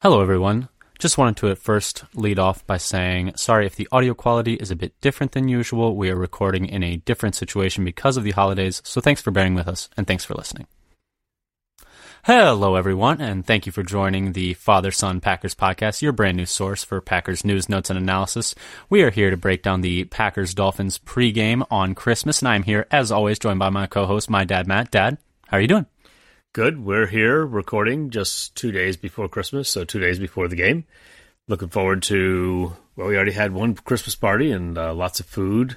Hello, everyone. Just wanted to at first lead off by saying sorry if the audio quality is a bit different than usual. We are recording in a different situation because of the holidays, so thanks for bearing with us and thanks for listening. Hello, everyone, and thank you for joining the Father Son Packers podcast, your brand new source for Packers news, notes, and analysis. We are here to break down the Packers Dolphins pregame on Christmas, and I am here, as always, joined by my co host, my dad, Matt. Dad, how are you doing? Good. We're here recording just two days before Christmas, so two days before the game. Looking forward to, well, we already had one Christmas party and uh, lots of food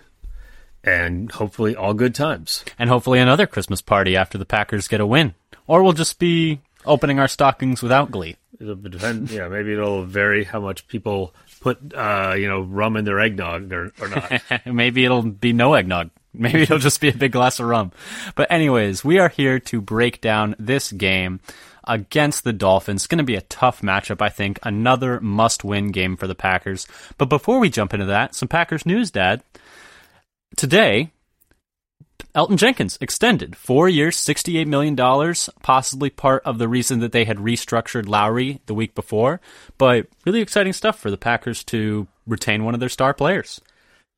and hopefully all good times. And hopefully another Christmas party after the Packers get a win. Or we'll just be opening our stockings without glee. It'll depend, yeah, maybe it'll vary how much people put, uh, you know, rum in their eggnog or, or not. Maybe it'll be no eggnog. Maybe it'll just be a big glass of rum. But anyways, we are here to break down this game against the Dolphins. It's going to be a tough matchup, I think. Another must-win game for the Packers. But before we jump into that, some Packers news, Dad. Today, Elgton Jenkins extended four years, $68 million, possibly part of the reason that they had restructured Lowry the week before. But really exciting stuff for the Packers to retain one of their star players.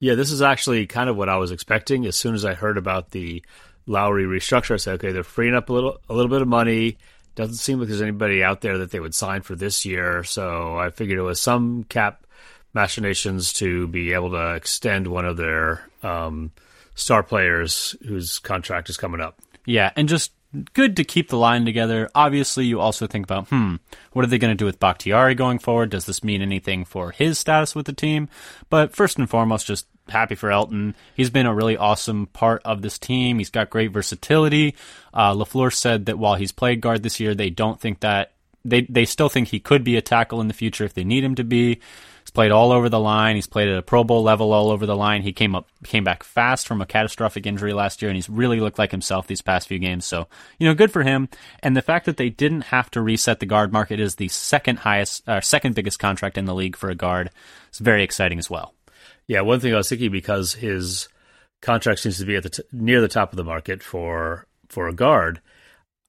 Yeah, this is actually kind of what I was expecting. As soon as I heard about the Lowry restructure, I said, okay, they're freeing up a little a little bit of money. Doesn't seem like there's anybody out there that they would sign for this year. So I figured it was some cap machinations to be able to extend one of their um, star players whose contract is coming up. Yeah, and just good to keep the line together. Obviously, you also think about, hmm, what are they going to do with Bakhtiari going forward? Does this mean anything for his status with the team? But first and foremost, just happy for Elgton. He's been a really awesome part of this team. He's got great versatility. Uh, LaFleur said that while he's played guard this year, they don't think that they they still think he could be a tackle in the future if they need him to be. He's played all over the line. He's played at a Pro Bowl level all over the line. He came up came back fast from a catastrophic injury last year, and he's really looked like himself these past few games. So you know, good for him. And the fact that they didn't have to reset the guard market is the second highest, uh, second biggest contract in the league for a guard. It's very exciting as well. Yeah, one thing I was thinking because his contract seems to be at the t- near the top of the market for for a guard.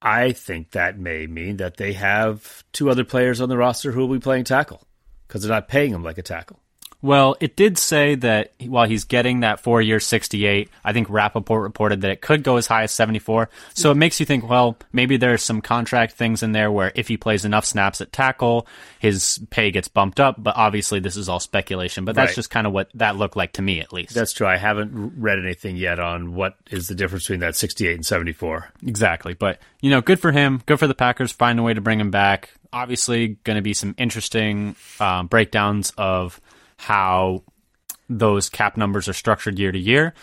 I think that may mean that they have two other players on the roster who will be playing tackle because they're not paying him like a tackle. Well, it did say that while he's getting that four year 68, I think Rapoport reported that it could go as high as 74. So it makes you think, well, maybe there's some contract things in there where if he plays enough snaps at tackle, his pay gets bumped up. But obviously, this is all speculation. But that's Right. just kind of what that looked like to me, at least. That's true. I haven't read anything yet on what is the difference between that 68 and 74. Exactly. But, you know, good for him. Good for the Packers. Find a way to bring him back. Obviously, going to be some interesting um, breakdowns of how those cap numbers are structured year to year.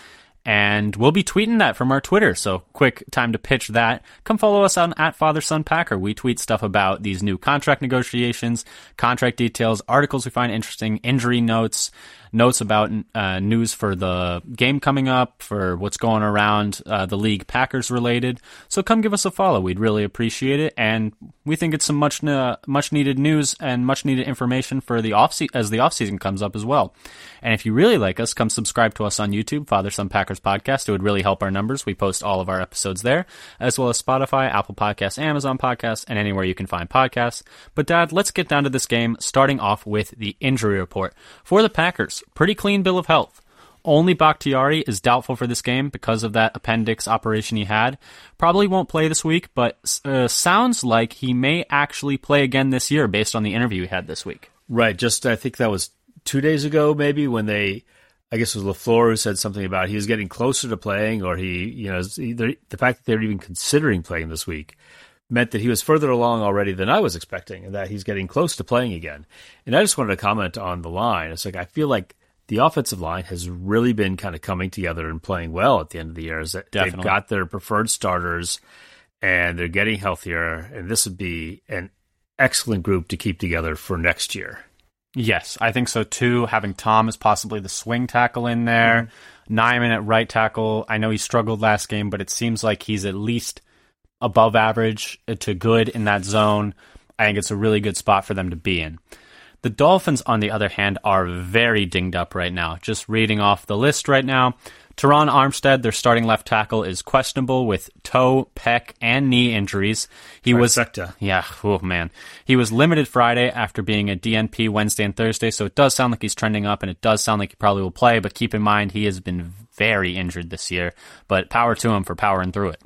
And we'll be tweeting that from our Twitter. So quick time to pitch that. Come follow us on at Father Son Packer. We tweet stuff about these new contract negotiations, contract details, articles we find interesting, injury notes, notes about uh, news for the game coming up, for what's going around uh, the league Packers related. So come give us a follow. We'd really appreciate it, and we think it's some much uh, much needed news and much needed information for the off as the off season comes up as well. And if you really like us, come subscribe to us on YouTube, Father Son Packers Podcast. It would really help our numbers. We post all of our episodes there, as well as Spotify, Apple Podcasts, Amazon Podcasts, and anywhere you can find podcasts. But Dad, let's get down to this game, starting off with the injury report for the Packers. Pretty clean bill of health. Only Bakhtiari is doubtful for this game because of that appendix operation he had. Probably won't play this week, but uh, sounds like he may actually play again this year based on the interview he had this week. Right. Just, I think that was two days ago, maybe, when they, I guess it was LaFleur who said something about he was getting closer to playing, or he, you know, the fact that they're even considering playing this week meant that he was further along already than I was expecting, and that he's getting close to playing again. And I just wanted to comment on the line. It's like, I feel like the offensive line has really been kind of coming together and playing well at the end of the year. Is that they've got their preferred starters and they're getting healthier, and this would be an excellent group to keep together for next year. Yes, I think so too. Having Tom as possibly the swing tackle in there, mm-hmm. Nijman at right tackle. I know he struggled last game, but it seems like he's at least above average to good in that zone. I think it's a really good spot for them to be in. The Dolphins, on the other hand, are very dinged up right now. Just reading off the list right now. Terron Armstead, their starting left tackle, is questionable with toe, pec, and knee injuries. He was, yeah, oh man, he was limited Friday after being a DNP Wednesday and Thursday. So it does sound like he's trending up, and it does sound like he probably will play. But keep in mind, he has been very injured this year. But power to him for powering through it.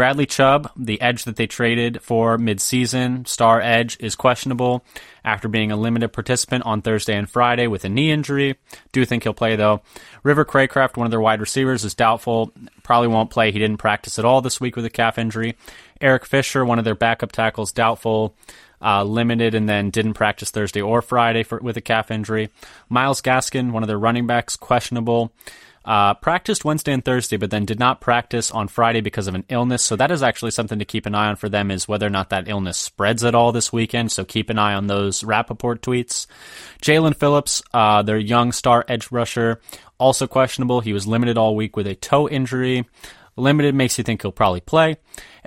Bradley Chubb, the edge that they traded for midseason, star edge, is questionable after being a limited participant on Thursday and Friday with a knee injury. Do think he'll play though. River Cracraft, one of their wide receivers, is doubtful. Probably won't play. He didn't practice at all this week with a calf injury. Eric Fisher, one of their backup tackles, doubtful. Uh, limited and then didn't practice Thursday or Friday for, with a calf injury. Myles Gaskin, one of their running backs, questionable. Uh, practiced Wednesday and Thursday, but then did not practice on Friday because of an illness. So that is actually something to keep an eye on for them is whether or not that illness spreads at all this weekend. So keep an eye on those Rapoport tweets. Jaelan Phillips, uh, their young star edge rusher, also questionable. He was limited all week with a toe injury. Limited makes you think he'll probably play.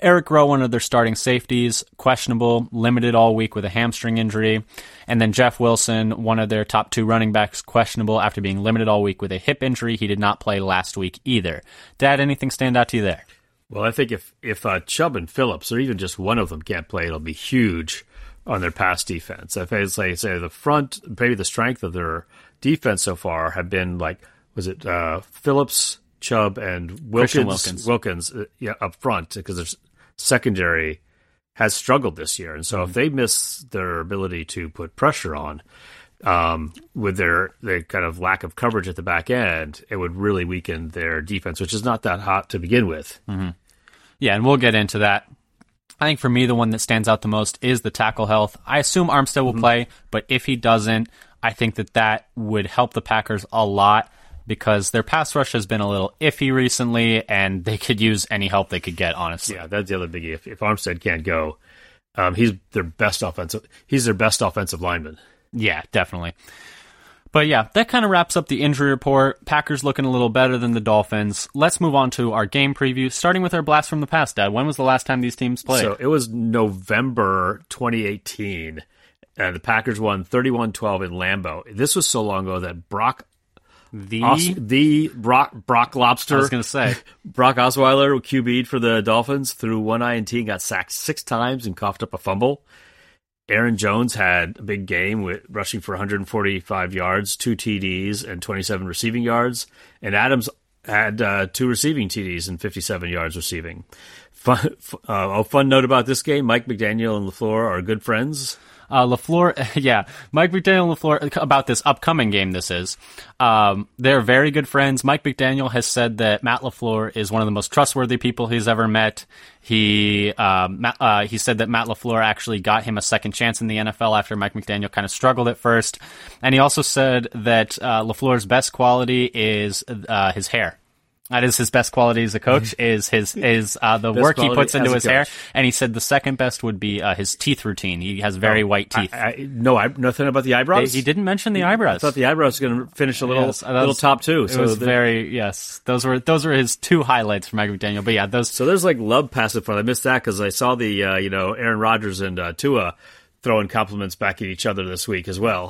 Eric Rowe, one of their starting safeties, questionable, limited all week with a hamstring injury. And then Jeff Wilson, one of their top two running backs, questionable after being limited all week with a hip injury. He did not play last week either. Dad, anything stand out to you there? Well, I think if if uh, Chubb and Phillips, or even just one of them, can't play, it'll be huge on their pass defense. If I say say the front, maybe the strength of their defense so far have been like was it uh, Phillips, Chubb, and Wilkins? Wilkins. Wilkins, uh, yeah, up front because their secondary has struggled this year, and so Mm-hmm. if they miss their ability to put pressure on. Um, with their their kind of lack of coverage at the back end, it would really weaken their defense, which is not that hot to begin with. Yeah, and we'll get into that. I think for me, the one that stands out the most is the tackle health. I assume Armstead will play, but if he doesn't, I think that that would help the Packers a lot because their pass rush has been a little iffy recently, and they could use any help they could get. Honestly, Yeah, that's the other biggie. If, if Armstead can't go, um, he's their best offensive. He's their best offensive lineman. Yeah, definitely. But yeah, that kind of wraps up the injury report. Packers looking a little better than the Dolphins. Let's move on to our game preview, starting with our blast from the past. Dad, when was the last time these teams played? So it was November 2018, and the Packers won 31-12 in Lambeau. This was so long ago that Brock the Os- the Brock Brock Lobster I was going to say Brock Osweiler QB'd for the Dolphins threw one INT and got sacked six times and coughed up a fumble. Aaron Jones had a big game with rushing for 145 yards, two TDs, and 27 receiving yards. And Adams had uh, two receiving TDs and 57 yards receiving. Fun, uh, a fun note about this game: Mike McDaniel and Lafleur are good friends. Uh, Lafleur, yeah, Mike McDaniel and Lafleur about this upcoming game. This is, um, they're very good friends. Mike McDaniel has said that Matt Lafleur is one of the most trustworthy people he's ever met. He, Matt, uh, he said that Matt Lafleur actually got him a second chance in the NFL after Mike McDaniel kind of struggled at first, and he also said that uh, Lafleur's best quality is uh, his hair. That is his best quality as a coach. Is his is uh, the work he puts into his hair, and he said the second best would be uh, his teeth routine. He has very white teeth. I, I, no, I, nothing about the eyebrows. He didn't mention the eyebrows. I thought the eyebrows were going to finish a little Yes, that little top two. So It was the- very yes. Those were those were his two highlights for Mike McDaniel. But yeah, those So there's like love passive fun. I missed that because I saw the uh, you know Aaron Rodgers and uh, Tua throwing compliments back at each other this week as well.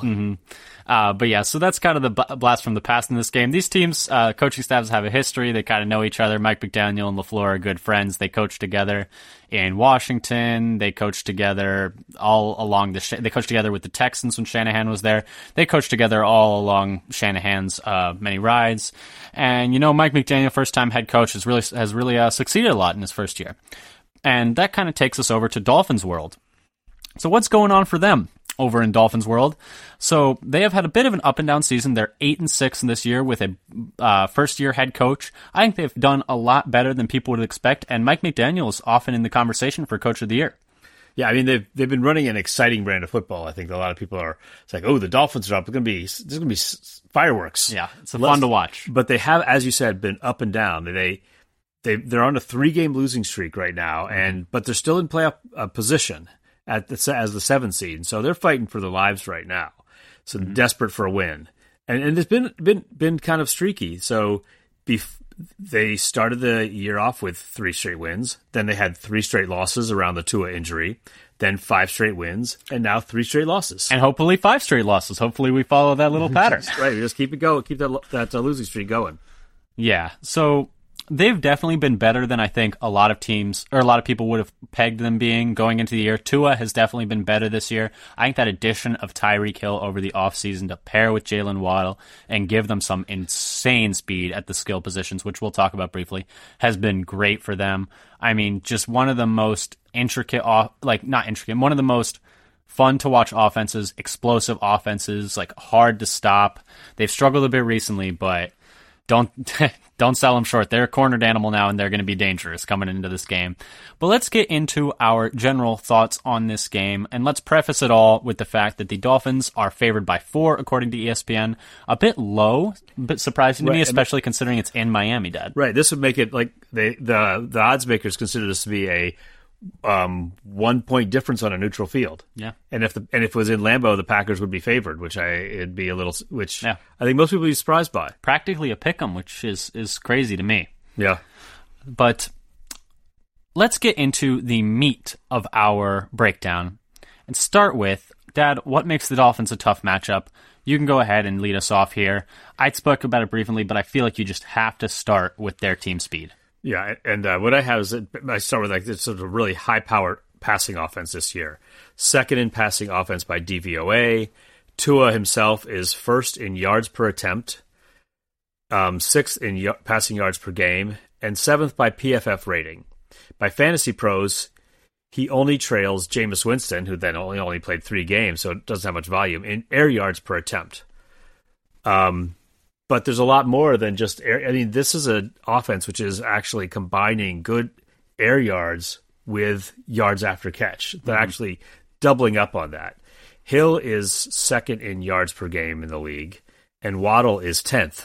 Uh, but yeah, so that's kind of the blast from the past in this game. These teams, uh, coaching staffs have a history. They kind of know each other. Mike McDaniel and LaFleur are good friends. They coach together in Washington. They coached together all along the, Sh- they coached together with the Texans when Shanahan was there. They coached together all along Shanahan's, uh, many rides. And, you know, Mike McDaniel, first time head coach, has really, has really, uh, succeeded a lot in his first year. And that kind of takes us over to Dolphins world. So what's going on for them over in Dolphins world? So they have had a bit of an up and down season. They're eight and six in this year with a uh, first year head coach. I think they've done a lot better than people would expect. And Mike McDaniel is often in the conversation for coach of the year. Yeah, I mean they've they've been running an exciting brand of football. I think a lot of people are. It's like, oh, the Dolphins are up. It's gonna be there's gonna be fireworks. Yeah, it's fun to watch. But they have, as you said, been up and down. They they they're on a three game losing streak right now, and but they're still in playoff uh, position at the as the seventh seed. So they're fighting for their lives right now. So desperate for a win, and and it's been been been kind of streaky. So bef- they started the year off with three straight wins. Then they had three straight losses around the Tua injury. Then five straight wins, and now three straight losses. And hopefully five straight losses. Hopefully we follow that little pattern. right, we just keep it going, keep that that uh, losing streak going. Yeah. So they've definitely been better than I think a lot of teams or a lot of people would have pegged them being going into the year. Tua has definitely been better this year. I think that addition of Tyreek Hill over the offseason to pair with Jaylen Waddle and give them some insane speed at the skill positions, which we'll talk about briefly, has been great for them. I mean, just one of the most intricate, off, like not intricate, one of the most fun to watch offenses, explosive offenses, like hard to stop. They've struggled a bit recently, but don't don't sell them short. They're a cornered animal now, and they're going to be dangerous coming into this game. But let's get into our general thoughts on this game, and let's preface it all with the fact that the Dolphins are favored by four, according to ESPN. A bit low, a bit surprising to right. me, especially considering it's in Miami. Dad, right? This would make it like they the the odds makers consider this to be a um, one point difference on a neutral field. Yeah, and if the and if it was in Lambeau, the Packers would be favored, which I it'd be a little which yeah. I think most people would be surprised by. Practically a pick 'em, which is is crazy to me. Yeah, but let's get into the meat of our breakdown and start with Dad. What makes the Dolphins a tough matchup? You can go ahead and lead us off here. I spoke about it briefly, but I feel like you just have to start with their team speed. Yeah, and uh, what I have is I start with like this is a really high powered passing offense this year. Second in passing offense by DVOA. Tua himself is first in yards per attempt, um, sixth in y- passing yards per game, and seventh by PFF rating. By Fantasy Pros, he only trails Jameis Winston, who then only only played three games, so it doesn't have much volume in air yards per attempt. Um, but there's a lot more than just air. I mean, this is an offense which is actually combining good air yards with yards after catch. They're mm-hmm. actually doubling up on that. Hill is second in yards per game in the league, and Waddle is 10th.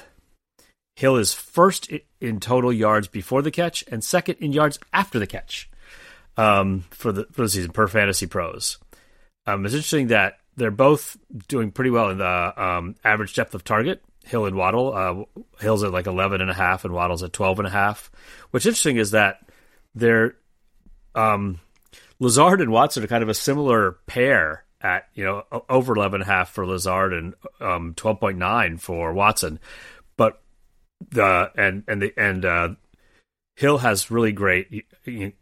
Hill is first in total yards before the catch and second in yards after the catch um, for the for the season per Fantasy Pros. Um, it's interesting that they're both doing pretty well in the um, average depth of target. Hill and Waddle. Uh, Hill's at like 11 and a half and Waddle's at 12 and a half. What's interesting is that they're um, Lazard and Watson are kind of a similar pair at, you know, over 11 and a half for Lazard and um, 12.9 for Watson. But the and and the and uh, Hill has really great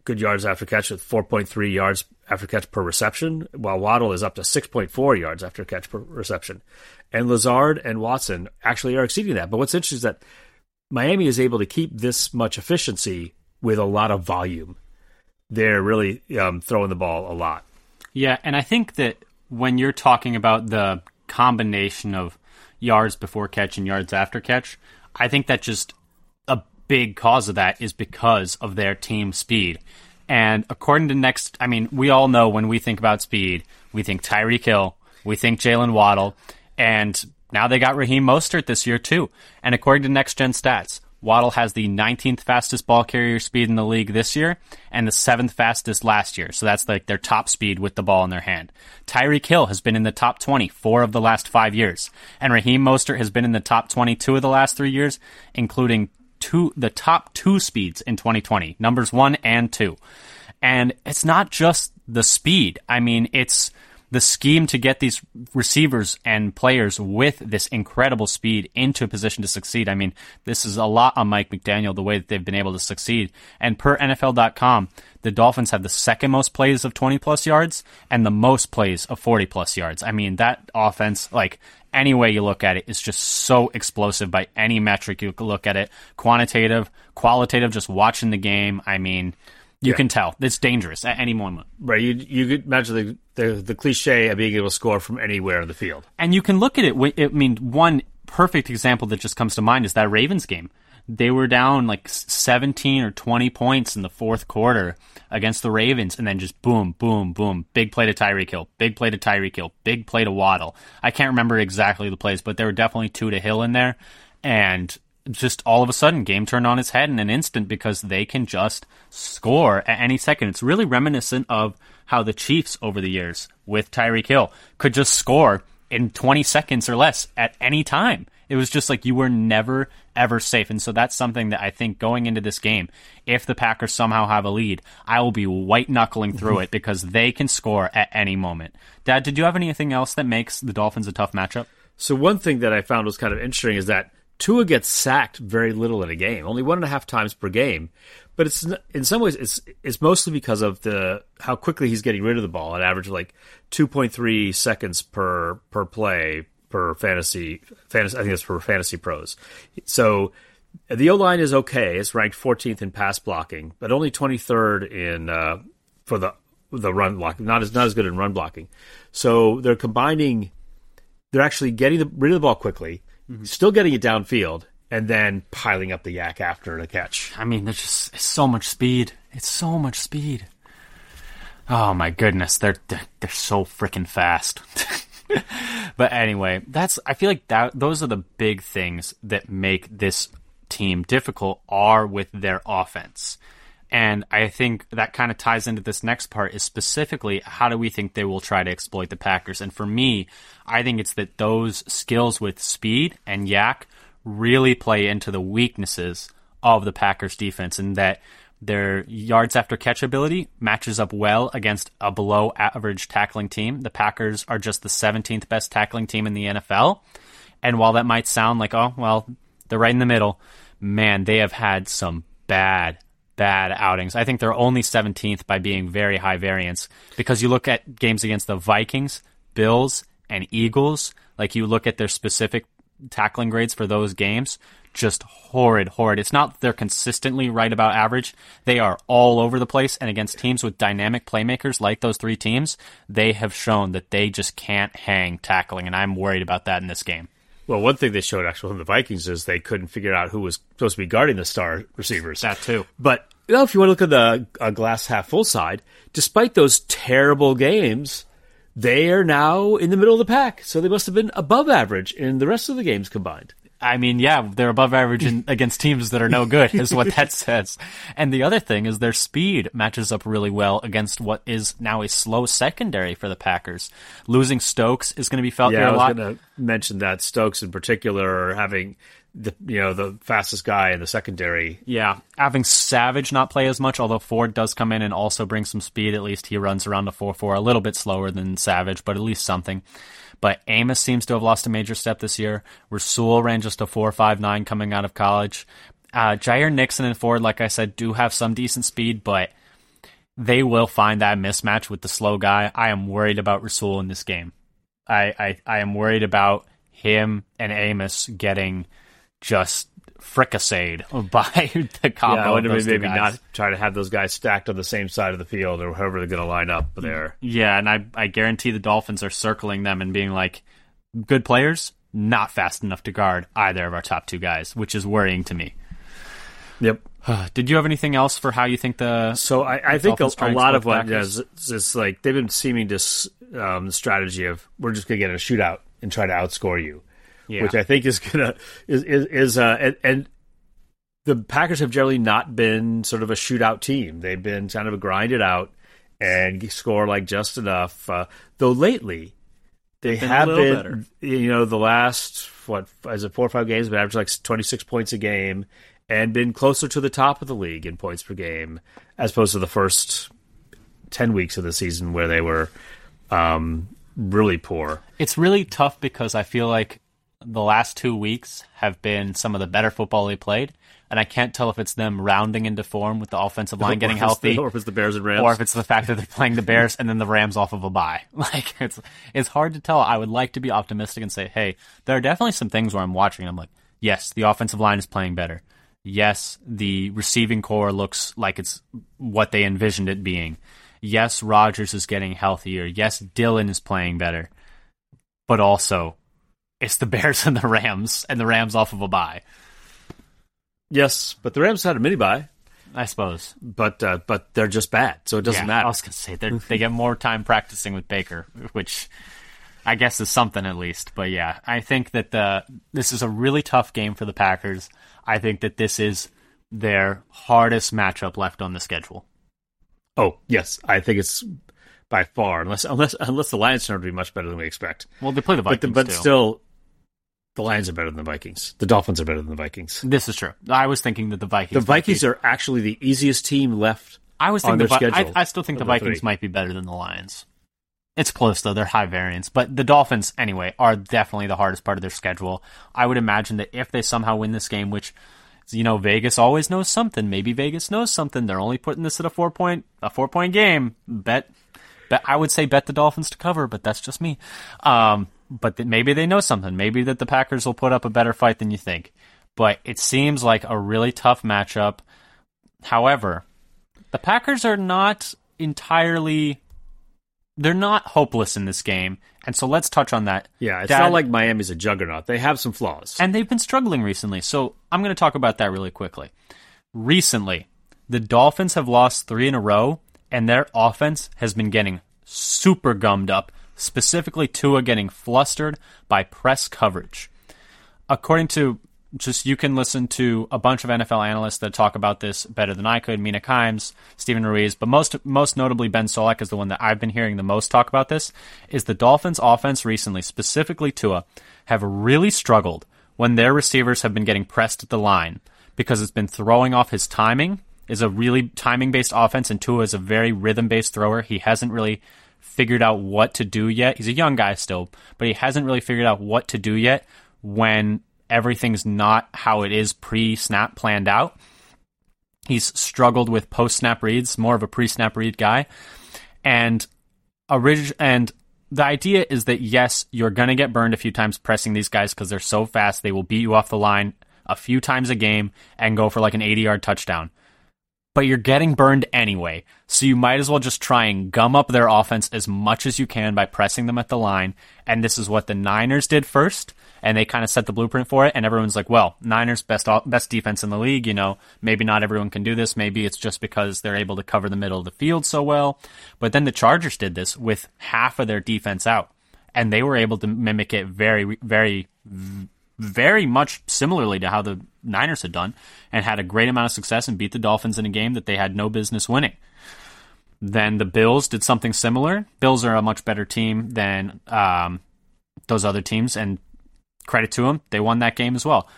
good yards after catch at 4.3 yards after catch per reception, while Waddle is up to 6.4 yards after catch per reception. And Lazard and Watson actually are exceeding that. But what's interesting is that Miami is able to keep this much efficiency with a lot of volume. They're really um, throwing the ball a lot. Yeah, and I think that when you're talking about the combination of yards before catch and yards after catch, I think that just big cause of that is because of their team speed. And according to next, I mean, we all know when we think about speed, we think Tyreek Hill, we think Jaylen Waddle, and now they got Raheem Mostert this year too. And according to Next Gen Stats, Waddle has the 19th fastest ball carrier speed in the league this year and the 7th fastest last year. So that's like their top speed with the ball in their hand. Tyreek Hill has been in the top 20 four of the last five years. And Raheem Mostert has been in the top 22 of the last three years, including two the top two speeds in 2020, numbers one and two. And it's not just the speed. I mean, it's the scheme to get these receivers and players with this incredible speed into a position to succeed. I mean, this is a lot on Mike McDaniel, the way that they've been able to succeed. And per NFL.com, the Dolphins have the second most plays of 20 plus yards and the most plays of 40 plus yards. I mean, that offense, like, any way you look at it, is just so explosive by any metric you look at it. Quantitative, qualitative, just watching the game. I mean, you yeah. can tell it's dangerous at any moment. Right. You you could imagine the, the, the cliche of being able to score from anywhere in the field. And you can look at it. I mean, one perfect example that just comes to mind is that Ravens game. They were down like 17 or 20 points in the fourth quarter against the Ravens, and then just boom, boom, boom. Big play to Tyreek Hill, big play to Tyreek Hill, big play to Waddle. I can't remember exactly the plays, but there were definitely two to Hill in there. And just all of a sudden, game turned on its head in an instant because they can just score at any second. It's really reminiscent of how the Chiefs over the years with Tyreek Hill could just score in 20 seconds or less at any time. It was just like you were never ever safe. And so that's something that I think going into this game, if the Packers somehow have a lead, I will be white knuckling through it because they can score at any moment. Dad, did you have anything else that makes the Dolphins a tough matchup? So one thing that I found was kind of interesting is that Tua gets sacked very little in a game, only one and a half times per game. But it's in some ways it's it's mostly because of the how quickly he's getting rid of the ball. An average of like two point three seconds per per play per fantasy fantasy. I think it's for fantasy pros. So the O line is okay. It's ranked 14th in pass blocking, but only 23rd in uh, for the the run blocking. Not as not as good in run blocking. So they're combining. They're actually getting the, rid of the ball quickly mm-hmm. still getting it downfield, and then piling up the YAC after the catch. I mean, there's just it's so much speed. It's so much speed. Oh my goodness, they're they're, they're so freaking fast. but anyway, that's I feel like that those are the big things that make this team difficult are with their offense. And I think that kind of ties into this next part is specifically how do we think they will try to exploit the Packers? And for me, I think it's that those skills with speed and YAC really play into the weaknesses of the Packers defense and that their yards after catch ability matches up well against a below average tackling team. The Packers are just the 17th best tackling team in the NFL. And while that might sound like, oh, well, they're right in the middle, man, they have had some bad, bad outings. I think they're only 17th by being very high variance because you look at games against the Vikings, Bills, and Eagles. Like you look at their specific tackling grades for those games, just horrid, horrid. It's not they're consistently right about average. They are all over the place. And against teams with dynamic playmakers like those three teams, they have shown that they just can't hang tackling. And I'm worried about that in this game. Well, one thing they showed actually from the Vikings is they couldn't figure out who was supposed to be guarding the star receivers. That too. But you know, if you want to look at the uh, glass half full side, despite those terrible games, they are now in the middle of the pack. So they must have been above average in the rest of the games combined. I mean, yeah, they're above average in, against teams that are no good, is what that says. And the other thing is their speed matches up really well against what is now a slow secondary for the Packers. Losing Stokes is going to be felt yeah, here a lot. I was going to mention that Stokes in particular having the you know the fastest guy in the secondary. Yeah, having Savage not play as much, although Ford does come in and also bring some speed. At least he runs around the four four, a little bit slower than Savage, but at least something. But Amos seems to have lost a major step this year. Rasul ran just a 4.59 coming out of college. Uh, Jaire Nixon and Ford, like I said, do have some decent speed, but they will find that mismatch with the slow guy. I am worried about Rasul in this game. I, I, I am worried about him and Amos getting just fricasseed by the combo. Yeah, I would maybe guys. not try to have those guys stacked on the same side of the field or however they're going to line up there. Yeah, and I I guarantee the Dolphins are circling them and being like, good players, not fast enough to guard either of our top two guys, which is worrying to me. Yep. Did you have anything else for how you think the? So I, I think a, a lot of what is, is like they've been seeming this um, strategy of we're just going to get a shootout and try to outscore you yeah. which I think is gonna is is, is uh, and, and, the Packers have generally not been sort of a shootout team. They've been kind of a grind it out and score like just enough. Uh, though lately they been have been, better. you know, the last what as a four or five games, but average like twenty six points a game and been closer to the top of the league in points per game as opposed to the first ten weeks of the season where they were um, really poor. It's really tough because I feel like the last two weeks have been some of the better football they played. And I can't tell if it's them rounding into form with the offensive line getting healthy, the, or if it's the Bears and Rams, or if it's the fact that they're playing the Bears and then the Rams off of a bye. Like it's it's hard to tell. I would like to be optimistic and say, hey, there are definitely some things where I'm watching. and I'm like, yes, the offensive line is playing better. Yes, the receiving corps looks like it's what they envisioned it being. Yes, Rodgers is getting healthier. Yes, Dylan is playing better. But also, it's the Bears and the Rams, and the Rams off of a bye. Yes, but the Rams had a mini bye. I suppose, but uh, but they're just bad, so it doesn't yeah, matter. I was gonna say they get more time practicing with Baker, which I guess is something at least. But yeah, I think that the this is a really tough game for the Packers. I think that this is their hardest matchup left on the schedule. Oh yes, I think it's by far, unless unless unless the Lions turn out to be much better than we expect. Well, they play the Vikings, but, the, but still, the Lions are better than the Vikings. The Dolphins are better than the Vikings. This is true. I was thinking that the Vikings. The Vikings are actually the easiest team left. I was on thinking their the, Vi- schedule I, I still think the the Vikings three. might be better than the Lions. It's close though; they're high variance, but the Dolphins, anyway, are definitely the hardest part of their schedule. I would imagine that if they somehow win this game, which you know Vegas always knows something, maybe Vegas knows something. They're only putting this at a four point a four point game. Bet, bet I would say bet the Dolphins to cover, but that's just me. Um, but th- maybe they know something. Maybe that the Packers will put up a better fight than you think. But it seems like a really tough matchup. However, the Packers are not entirely they're not hopeless in this game. And so let's touch on that. Yeah, it's not like Miami's a juggernaut. They have some flaws. and they've been struggling recently. So I'm going to talk about that really quickly. Recently, the Dolphins have lost 3 in a row and their offense has been getting super gummed up, specifically Tua getting flustered by press coverage. According to just you can listen to a bunch of NFL analysts that talk about this better than I could. Mina Kimes, Steven Ruiz, but most most notably Ben Solak is the one that I've been hearing the most talk about this. Is the Dolphins' offense recently, specifically Tua, have really struggled when their receivers have been getting pressed at the line because it's been throwing off his timing. Is a really timing based offense, and Tua is a very rhythm based thrower. He hasn't really figured out what to do yet. He's a young guy still, but he hasn't really figured out what to do yet when everything's not how it is pre snap planned out. He's struggled with post snap reads, more of a pre snap read guy. And orig- and the idea is that yes, you're going to get burned a few times pressing these guys because they're so fast. They will beat you off the line a few times a game and go for like an 80 yard touchdown but you're getting burned anyway. So you might as well just try and gum up their offense as much as you can by pressing them at the line. And this is what the Niners did first, and they kind of set the blueprint for it. And everyone's like, "Well, Niners best best defense in the league. You know, maybe not everyone can do this. Maybe it's just because they're able to cover the middle of the field so well." But then the Chargers did this with half of their defense out, and they were able to mimic it very, very very much similarly to how the Niners had done and had a great amount of success and beat the Dolphins in a game that they had no business winning. Then the Bills did something similar. Bills are a much better team than um, those other teams, and credit to them, they won that game as well.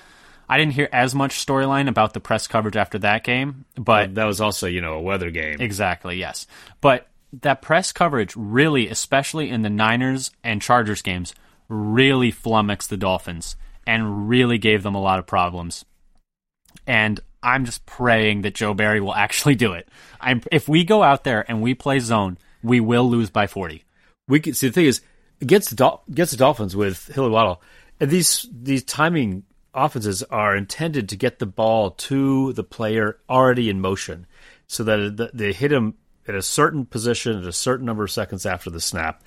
I didn't hear as much storyline about the press coverage after that game, but that was also, you know, a weather game. Exactly, yes. But that press coverage really, especially in the Niners and Chargers games, really flummoxed the Dolphins and really gave them a lot of problems. And I'm just praying that Joe Barry will actually do it. I'm if we go out there and we play zone, we will lose by 40. we see the thing is against the Dol- against the Dolphins with Hilly Waddle, and these these timing offenses are intended to get the ball to the player already in motion, so that they hit him at a certain position at a certain number of seconds after the snap,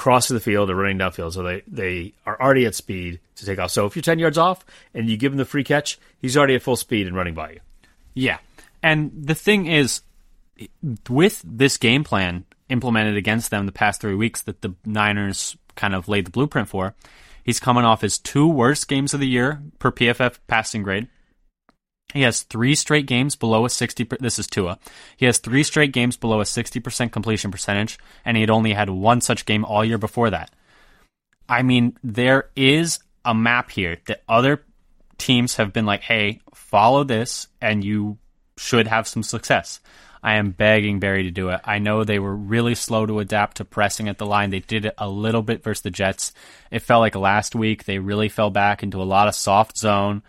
crossing the field or running downfield. So they they are already at speed to take off. So if you're ten yards off and you give him the free catch, he's already at full speed and running by you. Yeah. And the thing is, with this game plan implemented against them the past three weeks that the Niners kind of laid the blueprint for, he's coming off his two worst games of the year per PFF passing grade. He has three straight games below a 60. per- This is Tua. He has three straight games below a 60% completion percentage, and he had only had one such game all year before that. I mean, there is a map here that other teams have been like, hey, follow this, and you should have some success. I am begging Barry to do it. I know they were really slow to adapt to pressing at the line. They did it a little bit versus the Jets. It felt like last week they really fell back into a lot of soft zone.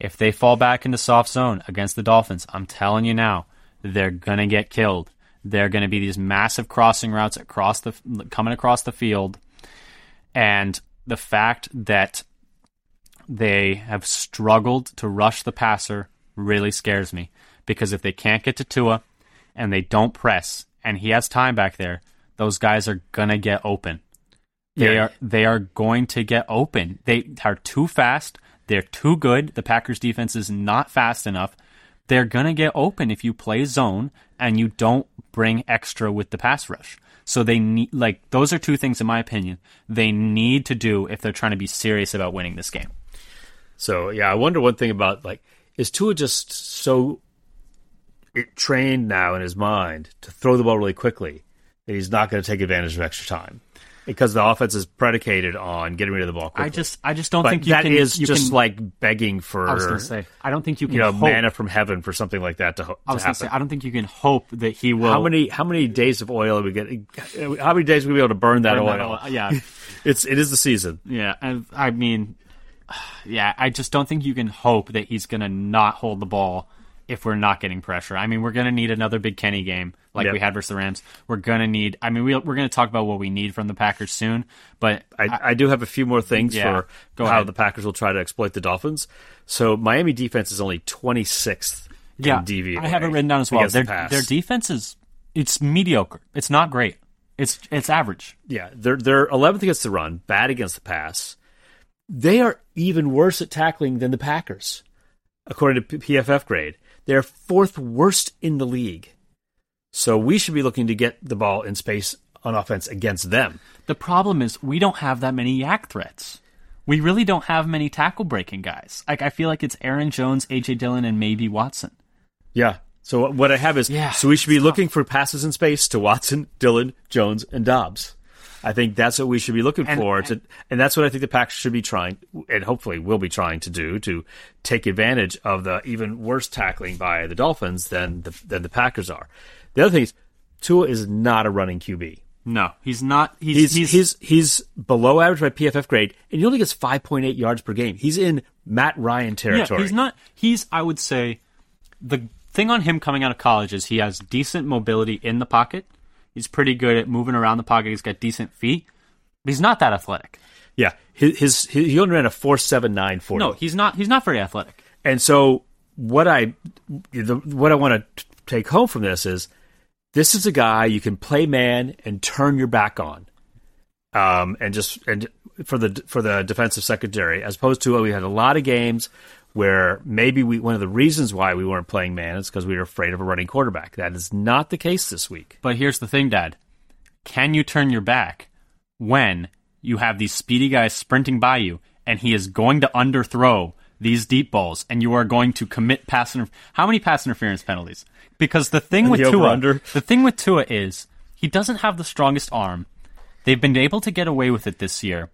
If they fall back into soft zone against the Dolphins, I'm telling you now, they're gonna get killed. They're gonna be these massive crossing routes across the coming across the field, and the fact that they have struggled to rush the passer really scares me because if they can't get to Tua and they don't press and he has time back there, those guys are gonna get open. They Yeah. are they are going to get open. They are too fast. They're too good. The Packers defense is not fast enough. They're gonna get open if you play zone and you don't bring extra with the pass rush. So they need like those are two things in my opinion they need to do if they're trying to be serious about winning this game. So yeah, I wonder one thing about like is Tua just so trained now in his mind to throw the ball really quickly that he's not going to take advantage of extra time. Because the offense is predicated on getting rid of the ball. Quickly. I just I just don't but think you that can. is you just can, like begging for I was going to say I don't think you can. you know hope, manna from heaven for something like that to, ho- I was going to say I don't think you can hope that he will. how many how many days of oil are we get? How many days are we be able to burn that burn oil? that oil- Yeah, It's it is the season. yeah, and I mean, yeah, I just don't think you can hope that he's going to not hold the ball if we're not getting pressure. I mean, we're going to need another big Kenny game like Yep. we had versus the Rams. We're going to need. I mean, we, we're going to talk about what we need from the Packers soon, but I, I do have a few more things Yeah, for go how ahead. the Packers will try to exploit the Dolphins. So Miami defense is only 26th yeah, in DVOA. I have it written down as well. against the Their defense is it's mediocre. It's not great. It's it's average. Yeah, they're they're 11th against the run, bad against the pass. They are even worse at tackling than the Packers, according to PFF grade. They're fourth worst in the league. So we should be looking to get the ball in space on offense against them. The problem is we don't have that many YAC threats. We really don't have many tackle breaking guys. Like I feel like it's Aaron Jones, AJ Dillon, and maybe Watson. Yeah. So what I have is Yeah, so we should be looking for passes in space to Watson, Dillon, Jones, and Doubs. I think that's what we should be looking And- for, to, and that's what I think the Packers should be trying, and hopefully will be trying to do to take advantage of the even worse tackling by the Dolphins than the than the Packers are. The other thing is, Tua is not a running QB. No, he's not. He's He's he's, he's he's, below average by PFF grade, and he only gets five point eight yards per game. He's in Matt Ryan yeah, territory. he's not. He's I would say the thing on him coming out of college is he has decent mobility in the pocket. He's pretty good at moving around the pocket. He's got decent feet. But he's not that athletic. Yeah, his, his, his he only ran a four seven nine forty. No, he's not. He's not very athletic. And so what I the, what I want to take home from this is this is a guy you can play man and turn your back on, um, and just and for the for the defensive secondary as opposed to we had a lot of games where maybe we one of the reasons why we weren't playing man is because we were afraid of a running quarterback. That is not the case this week. But here's the thing, Dad. Can you turn your back when you have these speedy guys sprinting by you and he is going to underthrow these deep balls and you are going to commit pass inter- how many pass interference penalties? Because the thing with The Tua, the thing with Tua is he doesn't have the strongest arm. They've been able to get away with it this year.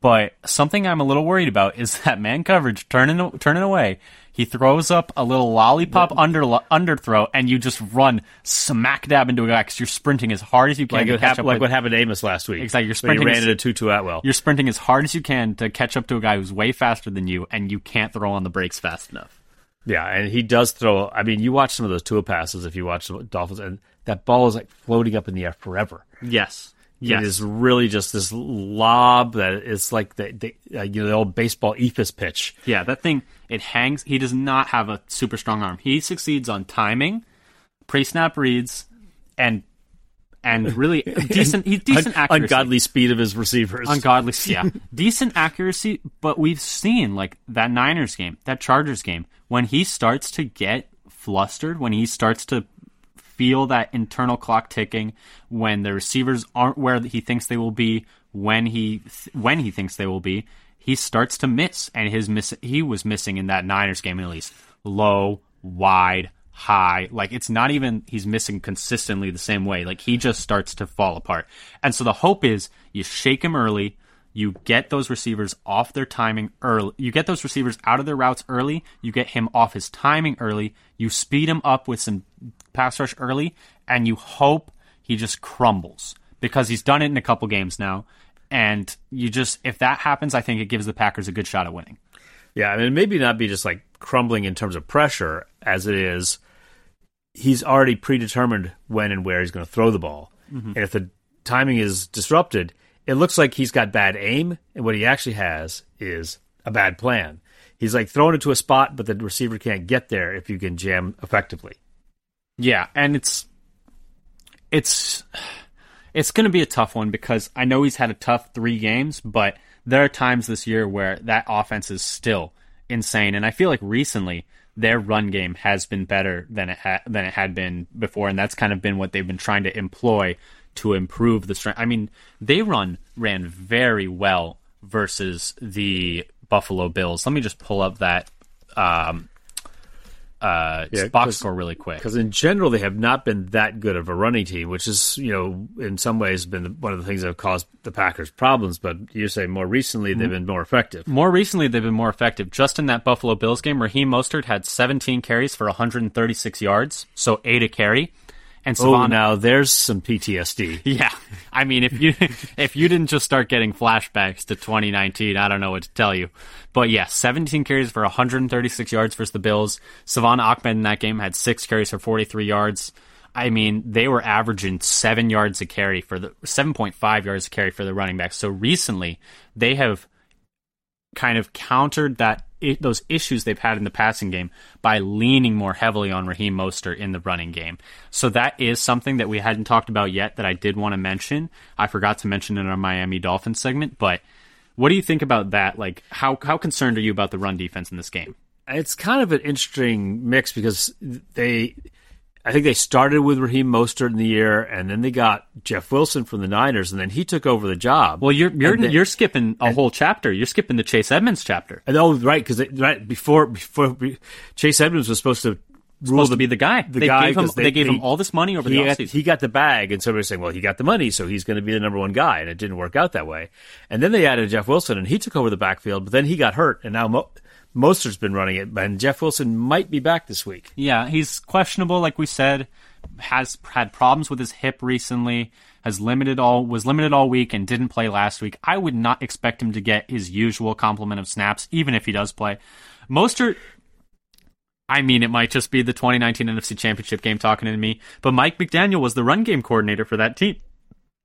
But something I'm a little worried about is that man coverage turning turning away. He throws up a little lollipop under underthrow, and you just run smack dab into a guy because you're sprinting as hard as you can Like, to what, catch hap- up. like with, what happened to Amos last week. Exactly, you're sprinting He ran as- into Tutu Atwell. you're sprinting as hard as you can to catch up to a guy who's way faster than you, and you can't throw on the brakes fast enough. Yeah, and he does throw. I mean, you watch some of those Tua passes if you watch the Dolphins, and that ball is like floating up in the air forever. Yes, It is really just this lob that is like the, the uh, you know the old baseball eephus pitch. Yeah, that thing it hangs. He does not have a super strong arm. He succeeds on timing, pre-snap reads, and and really decent. He's decent accuracy. ungodly speed of his receivers. ungodly. Yeah, decent accuracy. But we've seen like that Niners game, that Chargers game, when he starts to get flustered, when he starts to feel that internal clock ticking, when the receivers aren't where he thinks they will be, when he when he thinks they will be, he starts to miss, and his miss he was missing in that Niners game at least low, wide, high. Like it's not even he's missing consistently the same way. Like he just starts to fall apart. And so the hope is you shake him early, you get those receivers off their timing early. You get those receivers out of their routes early, you get him off his timing early, you speed him up with some pass rush early, and you hope he just crumbles because he's done it in a couple games now. And you just if that happens, I think it gives the Packers a good shot at winning. Yeah, I mean, maybe not be just like crumbling in terms of pressure as it is. He's already predetermined when and where he's going to throw the ball, mm-hmm. and if the timing is disrupted, it looks like he's got bad aim, and what he actually has is a bad plan. He's like throwing it to a spot, but the receiver can't get there if you can jam effectively. Yeah, and it's it's it's going to be a tough one because I know he's had a tough 3 games, but there are times this year where that offense is still insane and I feel like recently their run game has been better than it ha- than it had been before and that's kind of been what they've been trying to employ to improve the strength. I mean, they run ran very well versus the Buffalo Bills. Let me just pull up that um uh, Yeah, box score really quick. Because in general, they have not been that good of a running team, which is, you know, in some ways been one of the things that have caused the Packers problems. But you say more recently they've been more effective. More recently, they've been more effective. Just in that Buffalo Bills game, Raheem Mostert had 17 carries for 136 yards, so eight a carry. And Oh, Savon, now there's some PTSD. yeah, I mean, if you if you didn't just start getting flashbacks to 2019, I don't know what to tell you. But yeah, 17 carries for 136 yards versus the Bills. Salvon Ahmed in that game had six carries for 43 yards. I mean, they were averaging seven yards a carry for the 7.5 yards a carry for the running backs. So recently, they have kind of countered that those issues they've had in the passing game by leaning more heavily on Raheem Mostert in the running game. So that is something that we hadn't talked about yet that I did want to mention. I forgot to mention in our Miami Dolphins segment, but what do you think about that? Like, how how concerned are you about the run defense in this game? It's kind of an interesting mix because they, I think they started with Raheem Mostert in the year, and then they got Jeff Wilson from the Niners, and then he took over the job. Well, you're you're then- you're skipping a whole chapter. You're skipping the Chase Edmonds chapter. And oh, right, because right before before Chase Edmonds was supposed to rule Supposed to be the guy. the they guy gave him 'cause they, gave him all this money over he the got, offseason. he got the bag, and somebody was saying, "Well, he got the money, so he's going to be the number one guy," and it didn't work out that way. And then they added Jeff Wilson, and he took over the backfield, but then he got hurt, and now Mo- Mostert's been running it, and Jeff Wilson might be back this week. Yeah, he's questionable, like we said. Has had problems with his hip recently. Has limited all was limited all week and didn't play last week. I would not expect him to get his usual complement of snaps, even if he does play. Mostert. I mean, it might just be the 2019 NFC Championship game talking to me, but Mike McDaniel was the run game coordinator for that team,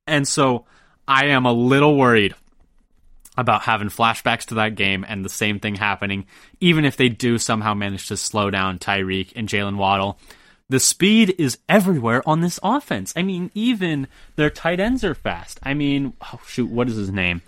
and so I am a little worried about having flashbacks to that game and the same thing happening, even if they do somehow manage to slow down Tyreek and Jaylen Waddle. The speed is everywhere on this offense. I mean, even their tight ends are fast. I mean, oh shoot, what is his name?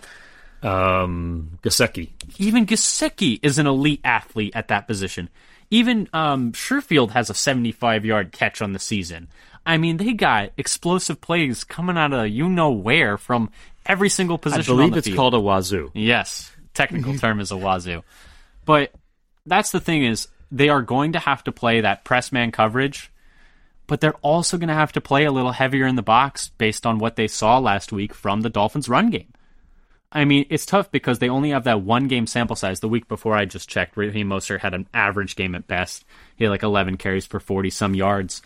Um, Gesicki. Even Gesicki is an elite athlete at that position. Even um, Sherfield has a 75 yard catch on the season. I mean, they got explosive plays coming out of you know where from every single I position on believe the it's field. called a wazoo. Yes, technical term is a wazoo. But that's the thing is they are going to have to play that press man coverage, but they're also going to have to play a little heavier in the box based on what they saw last week from the Dolphins run game. I mean, it's tough because they only have that one game sample size. The week before I just checked, Raheem Mostert had an average game at best. He had like 11 carries for 40 some yards.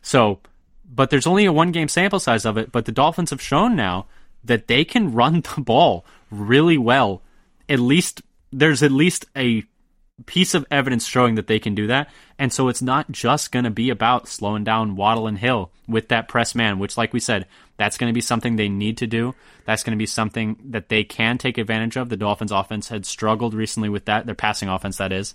So, but there's only a one game sample size of it. But the Dolphins have shown now that they can run the ball really well. At least there's at least a piece of evidence showing that they can do that. And so it's not just going to be about slowing down Waddle and Hill with that press man, which, like we said, that's going to be something they need to do. That's going to be something that they can take advantage of. The Dolphins' offense had struggled recently with that, their passing offense, that is.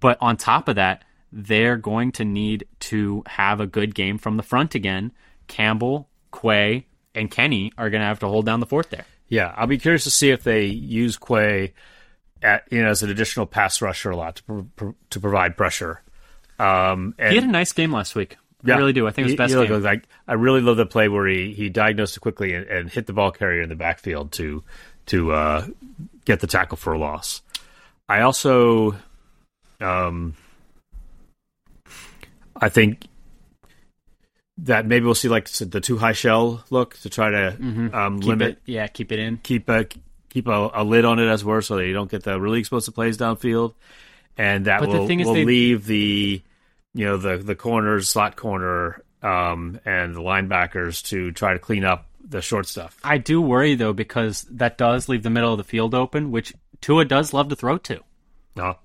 But on top of that, they're going to need to have a good game from the front again. Campbell, Quay, and Kenny are going to have to hold down the fort there. Yeah, I'll be curious to see if they use Quay at, you know, as an additional pass rusher a lot to pro- to provide pressure. Um, and He had a nice game last week. I really do. I think it was best he looked game. Like, I really love the play where he, he diagnosed it quickly and, and hit the ball carrier in the backfield to to uh, get the tackle for a loss. I also, um, I think that maybe we'll see like the two high shell look to try to um, Keep limit it, yeah, keep it in. keep a keep a, a lid on it as well, so that you don't get the really explosive plays downfield, and that But the will, thing is will they- leave the you know the the corners, slot corner, um, and the linebackers to try to clean up the short stuff. I do worry though because that does leave the middle of the field open, which Tua does love to throw to. No,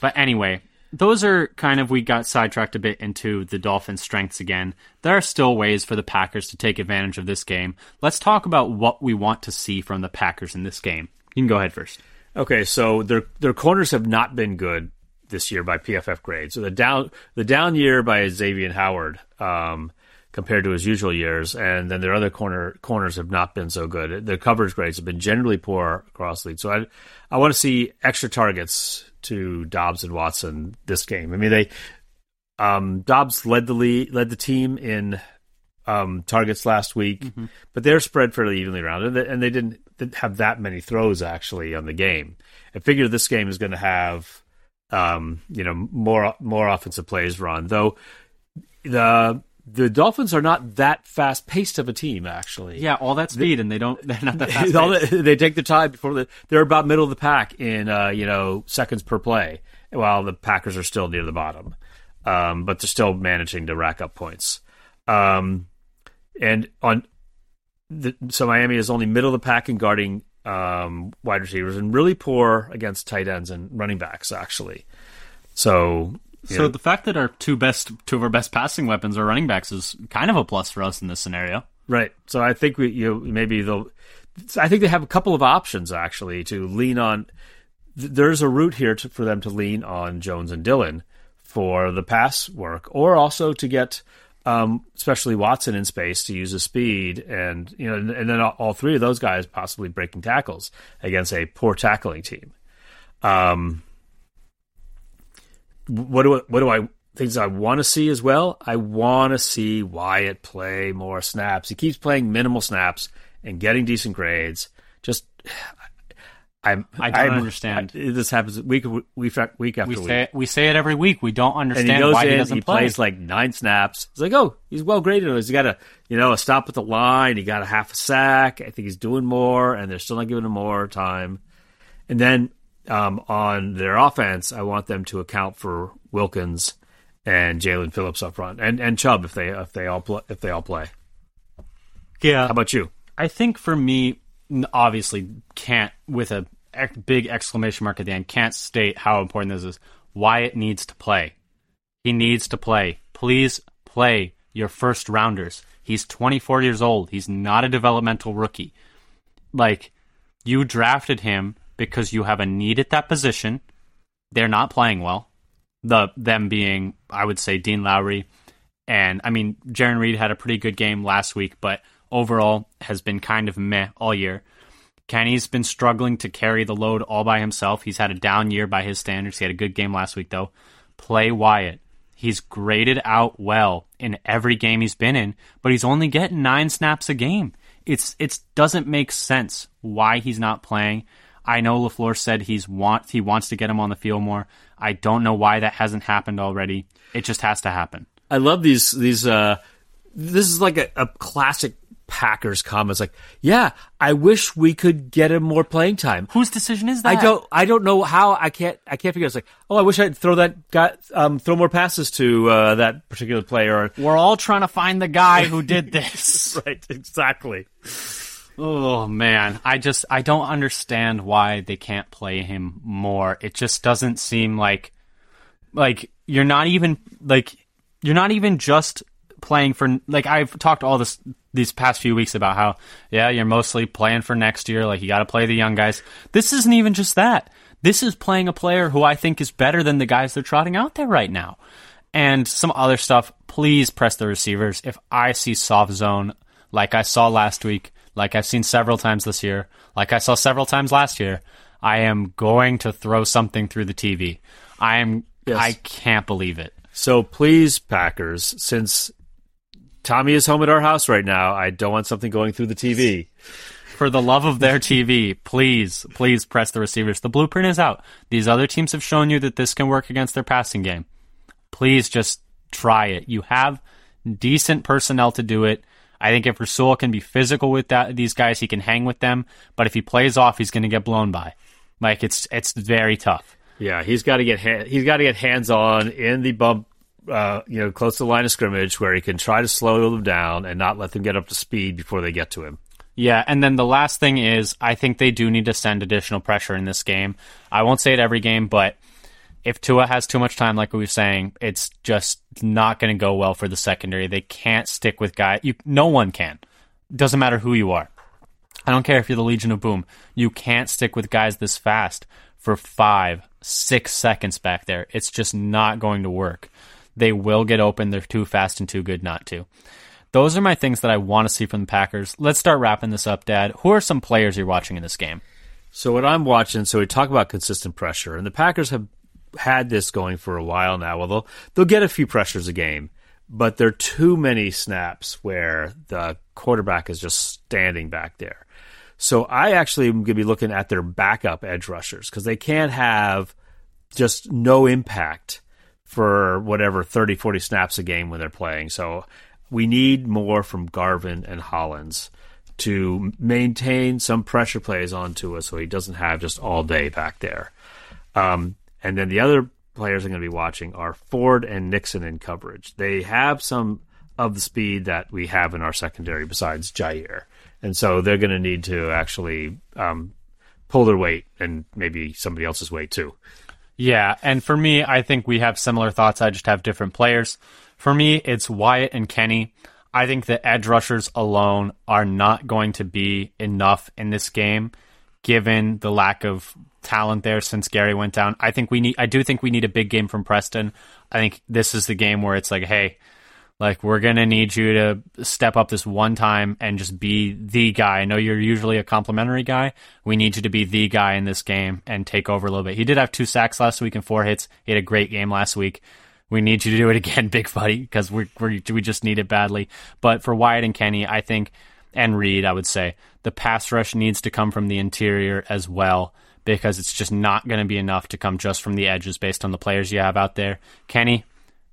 But anyway, those are kind of we got sidetracked a bit into the Dolphins' strengths again. There are still ways for the Packers to take advantage of this game. Let's talk about what we want to see from the Packers in this game. You can go ahead first. Okay, so their their corners have not been good this year by PFF grade. So the down the down year by Xavien Howard um, compared to his usual years, and then their other corner corners have not been so good. Their coverage grades have been generally poor across the league. So I I want to see extra targets to Doubs and Watson this game. I mean they um, Doubs led the lead, led the team in um, targets last week, but they're spread fairly evenly around, and they, and they didn't, didn't have that many throws actually on the game. I figure this game is going to have um, you know, more more offensive plays run. Though the the Dolphins are not that fast paced of a team, actually. Yeah, all that speed, and they don't. They're not that fast. they, they take the time before the, they're about middle of the pack in uh, you know seconds per play, while the Packers are still near the bottom, um, but they're still managing to rack up points. Um, and on the, so Miami is only middle of the pack in guarding um, wide receivers and really poor against tight ends and running backs actually. So so the fact that our two best two of our best passing weapons are running backs is kind of a plus for us in this scenario. Right. So I think we you maybe they'll I think they have a couple of options actually to lean on there's a route here to, for them to lean on Jones and Dillon for the pass work or also to get um, especially Watson in space to use his speed, and you know, and, and then all, three of those guys possibly breaking tackles against a poor tackling team. Um, what do I, what do I things I want to see as well? I want to see Wyatt play more snaps. He keeps playing minimal snaps and getting decent grades. Just I'm, I don't I'm, understand. I, this happens week week week after we week. Say it, we say it every week. We don't understand and he goes why in, he doesn't he play. plays like nine snaps. It's like, oh, he's well graded. He's got a you know a stop at the line. He got a half a sack. I think he's doing more, and they're still not giving him more time. And then um, on their offense, I want them to account for Wilkins and Jaelan Phillips up front, and and Chubb if they if they all play, if they all play. Yeah. How about you? I think for me, obviously can't with a big exclamation mark at the end can't state how important this is. Wyatt needs to play. He needs to play. Please play your first rounders. He's 24 years old. He's not a developmental rookie. Like you drafted him because you have a need at that position. They're not playing well. The them being, I would say, Dean Lowry, and I mean, Jarran Reed had a pretty good game last week, but overall has been kind of meh all year. Kenny's been struggling to carry the load all by himself. He's had a down year by his standards. He had a good game last week, though. Play Wyatt. He's graded out well in every game he's been in, but he's only getting nine snaps a game. It's it doesn't make sense why he's not playing. I know Lafleur said he's want he wants to get him on the field more. I don't know why that hasn't happened already. It just has to happen. I love these these. uh This is like a, a classic Packers comments like, "Yeah, I wish we could get him more playing time." Whose decision is that? I don't. I don't know how. I can't. I can't figure. It's like, oh, I wish I'd throw that guy, um, throw more passes to uh, that particular player. We're all trying to find the guy who did this. right. Exactly. Oh man, I just I don't understand why they can't play him more. It just doesn't seem like like you're not even like you're not even just playing for like I've talked all this these past few weeks about how yeah you're mostly playing for next year. Like you got to play the young guys. This isn't even just that. This is playing a player who I think is better than the guys they're trotting out there right now. And some other stuff. Please press the receivers. If I see soft zone like I saw last week like I've seen several times this year like I saw several times last year I am going to throw something through the TV I am yes. I can't believe it so please, Packers, since Tommy is home at our house right now. I don't want something going through the TV. For the love of their TV, please, please press the receivers. The blueprint is out. These other teams have shown you that this can work against their passing game. Please just try it. You have decent personnel to do it. I think if Rasul can be physical with that, these guys, he can hang with them. But if he plays off, he's going to get blown by. Like it's it's very tough. Yeah, he's got to get ha- he's got to get hands on in the bump uh, you know, close to the line of scrimmage where he can try to slow them down and not let them get up to speed before they get to him. Yeah, and then the last thing is I think they do need to send additional pressure in this game. I won't say it every game, but if Tua has too much time, like we were saying, it's just not going to go well for the secondary. They can't stick with guys. You, no one can. Doesn't matter who you are. I don't care if you're the Legion of Boom. You can't stick with guys this fast for five, six seconds back there. It's just not going to work. They will get open. They're too fast and too good not to. Those are my things that I want to see from the Packers. Let's start wrapping this up, Dad. Who are some players you're watching in this game? So what I'm watching, so we talk about consistent pressure, and the Packers have had this going for a while now. Well, they'll they'll get a few pressures a game, but there are too many snaps where the quarterback is just standing back there. So I actually am going to be looking at their backup edge rushers because they can't have just no impact for whatever 30, 40 snaps a game when they're playing. So we need more from Garvin and Hollins to maintain some pressure plays onto us so he doesn't have just all day back there. Um, and then the other players I'm going to be watching are Ford and Nixon in coverage. They have some of the speed that we have in our secondary besides Jaire. And so they're going to need to actually um, pull their weight and maybe somebody else's weight too. Yeah, and for me, I think we have similar thoughts. I just have different players. For me, it's Wyatt and Kenny. I think the edge rushers alone are not going to be enough in this game, given the lack of talent there since Gary went down. I think we need. I do think we need a big game from Preston. I think this is the game where it's like, hey, like we're gonna need you to step up this one time and just be the guy. I know you're usually a complimentary guy. We need you to be the guy in this game and take over a little bit. He did have two sacks last week and four hits. He had a great game last week we need you to do it again, Big Buddy, because we we we just need it badly. But for Wyatt and Kenny, I think, and Reed, I would say the pass rush needs to come from the interior as well because it's just not going to be enough to come just from the edges based on the players you have out there. Kenny,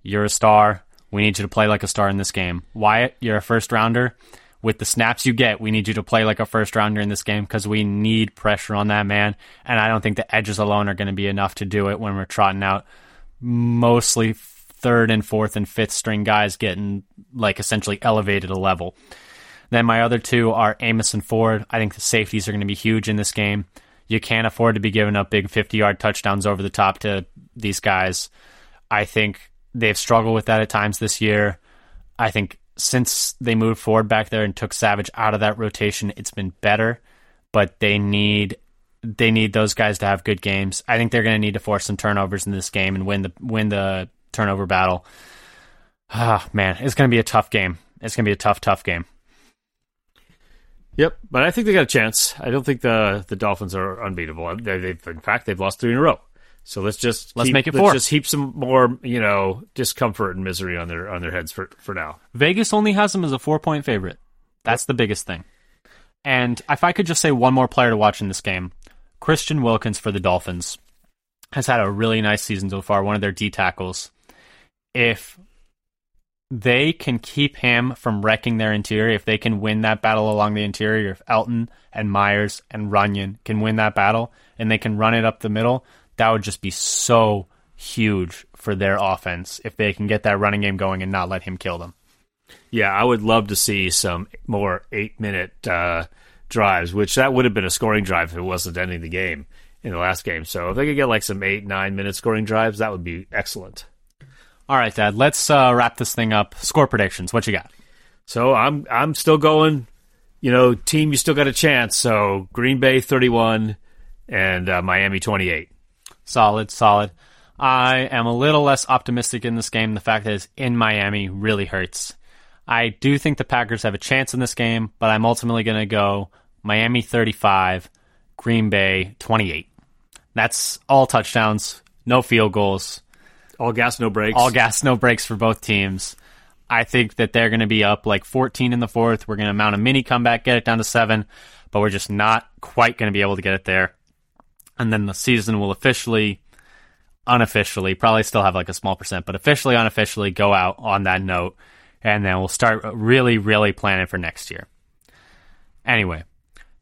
you're a star. We need you to play like a star in this game. Wyatt, you're a first rounder. With the snaps you get, we need you to play like a first rounder in this game because we need pressure on that man. And I don't think the edges alone are going to be enough to do it when we're trotting out mostly third and fourth and fifth string guys getting like essentially elevated a level. Then my other two are Amos and Ford. I think the safeties are going to be huge in this game. You can't afford to be giving up big 50 yard touchdowns over the top to these guys. I think they've struggled with that at times this year. I think since they moved forward back there and took Savage out of that rotation, it's been better, but they need they need those guys to have good games. I think they're going to need to force some turnovers in this game and win the win the turnover battle. Ah, man, it's going to be a tough game. It's going to be a tough, tough game. Yep, but I think they got a chance. I don't think the the Dolphins are unbeatable. Uh, they, have in fact, they've lost three in a row. So let's just let's keep, make it let's four. Just heap some more, you know, discomfort and misery on their on their heads for for now. Vegas only has them as a four point favorite. That's the biggest thing. And if I could just say one more player to watch in this game, Christian Wilkins for the Dolphins has had a really nice season so far. One of their D tackles. If they can keep him from wrecking their interior, if they can win that battle along the interior, if Elgton and Myers and Runyan can win that battle and they can run it up the middle, that would just be so huge for their offense if they can get that running game going and not let him kill them. Yeah, I would love to see some more eight minute uh, drives, which that would have been a scoring drive if it wasn't ending the game in the last game. So if they could get like some eight, nine minute scoring drives, that would be excellent. All right, Dad. Let's uh, wrap this thing up. Score predictions. What you got? So I'm I'm still going. You know, team, you still got a chance. So Green Bay 31 and uh, Miami 28. Solid, solid. I am a little less optimistic in this game. The fact that it's in Miami really hurts. I do think the Packers have a chance in this game, but I'm ultimately going to go Miami 35, Green Bay 28. That's all touchdowns, no field goals. All gas, no brakes. All gas, no brakes for both teams. I think that they're going to be up like 14 in the fourth. We're going to mount a mini comeback, get it down to seven, but we're just not quite going to be able to get it there. And then the season will officially, unofficially, probably still have like a small percent, but officially, unofficially go out on that note and then we'll start really, really planning for next year. Anyway,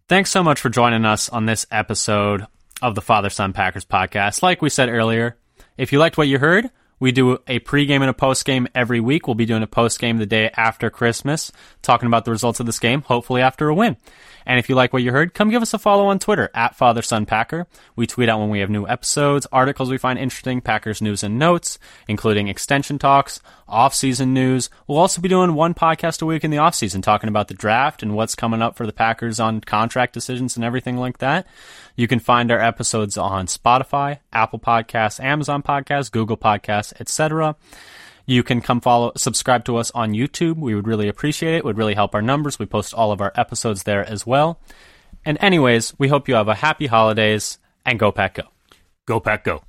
thanks so much for joining us on this episode of the Father Son Packers podcast. Like we said earlier, if you liked what you heard, we do a pregame and a postgame every week. We'll be doing a postgame the day after Christmas, talking about the results of this game, hopefully after a win. And if you like what you heard, come give us a follow on Twitter at Father Son Packer. We tweet out when we have new episodes, articles we find interesting, Packers news and notes, including extension talks, off-season news. We'll also be doing one podcast a week in the off-season, talking about the draft and what's coming up for the Packers on contract decisions and everything like that. You can find our episodes on Spotify, Apple Podcasts, Amazon Podcasts, Google Podcasts, etc. You can come follow, subscribe to us on YouTube. We would really appreciate it. it. Would really help our numbers. We post all of our episodes there as well. And anyways, we hope you have a happy holidays and go pack go. Go pack go.